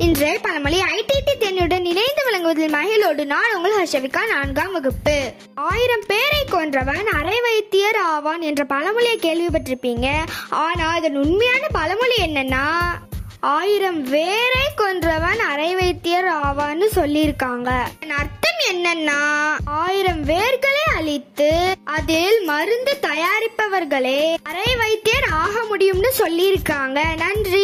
இன்றைய பழமொழி ஐடிடி தென்னுடன் இணைந்து விளங்குவதில் மகிழோடு நான் உங்கள் ஹர்ஷவிகா நான்காம் வகுப்பு. ஆயிரம் பேரை கொன்றவன் அரை வைத்தியர் ஆவான் என்ற பழமொழியை கேள்விப்பட்டிருப்பீங்க. ஆனா இதன் உண்மையான பழமொழி என்னன்னா ஆயிரம் வேரை கொன்றவன் அரை வைத்தியர் ஆவான்னு சொல்லியிருக்காங்க. அர்த்தம் என்னன்னா ஆயிரம் வேர்களை அழித்து அதில் மருந்து தயாரிப்பவர்களே அரை வைத்தியர் ஆக முடியும்னு சொல்லியிருக்காங்க. நன்றி.